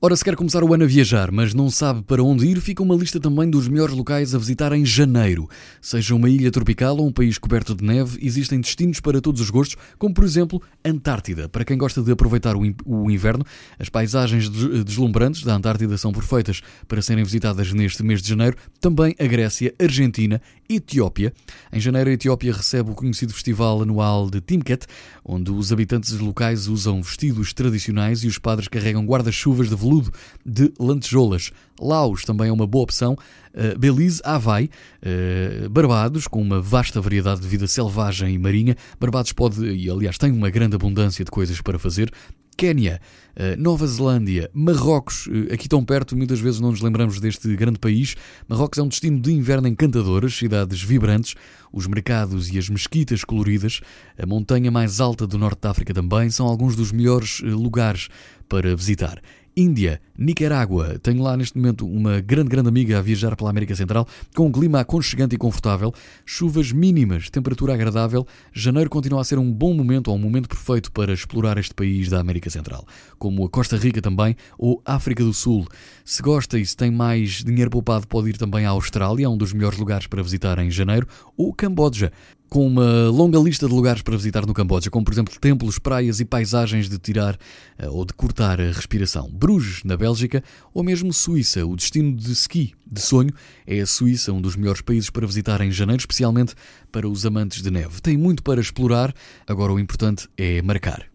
Ora, se quer começar o ano a viajar, mas não sabe para onde ir, fica uma lista também dos melhores locais a visitar em janeiro. Seja uma ilha tropical ou um país coberto de neve, existem destinos para todos os gostos, como por exemplo Antártida. Para quem gosta de aproveitar o inverno, as paisagens deslumbrantes da Antártida são perfeitas para serem visitadas neste mês de janeiro. Também a Grécia, Argentina, Etiópia. Em janeiro, a Etiópia recebe o conhecido festival anual de Timket, onde os habitantes locais usam vestidos tradicionais e os padres carregam guarda-chuvas de veludo de lantejoulas. Laos também é uma boa opção. Uh, Belize, Havaí, uh, Barbados, com uma vasta variedade de vida selvagem e marinha. Barbados pode, e aliás tem uma grande abundância de coisas para fazer. Quénia, eh, Nova Zelândia, Marrocos, aqui tão perto, muitas vezes não nos lembramos deste grande país. Marrocos é um destino de inverno encantador, as cidades vibrantes, os mercados e as mesquitas coloridas, a montanha mais alta do norte da África também, são alguns dos melhores lugares para visitar. Índia, Nicarágua. Tenho lá neste momento uma grande, grande amiga a viajar pela América Central, com um clima aconchegante e confortável, chuvas mínimas, temperatura agradável. Janeiro continua a ser um bom momento, ou um momento perfeito para explorar este país da América Central, como a Costa Rica também, ou África do Sul. Se gosta e se tem mais dinheiro poupado, pode ir também à Austrália, um dos melhores lugares para visitar em janeiro, ou Camboja com uma longa lista de lugares para visitar no Camboja, como por exemplo templos, praias e paisagens de tirar uh, ou de cortar a respiração. Bruges, na Bélgica, ou mesmo Suíça. O destino de ski de sonho é a Suíça, um dos melhores países para visitar em janeiro, especialmente para os amantes de neve. Tem muito para explorar, agora o importante é marcar.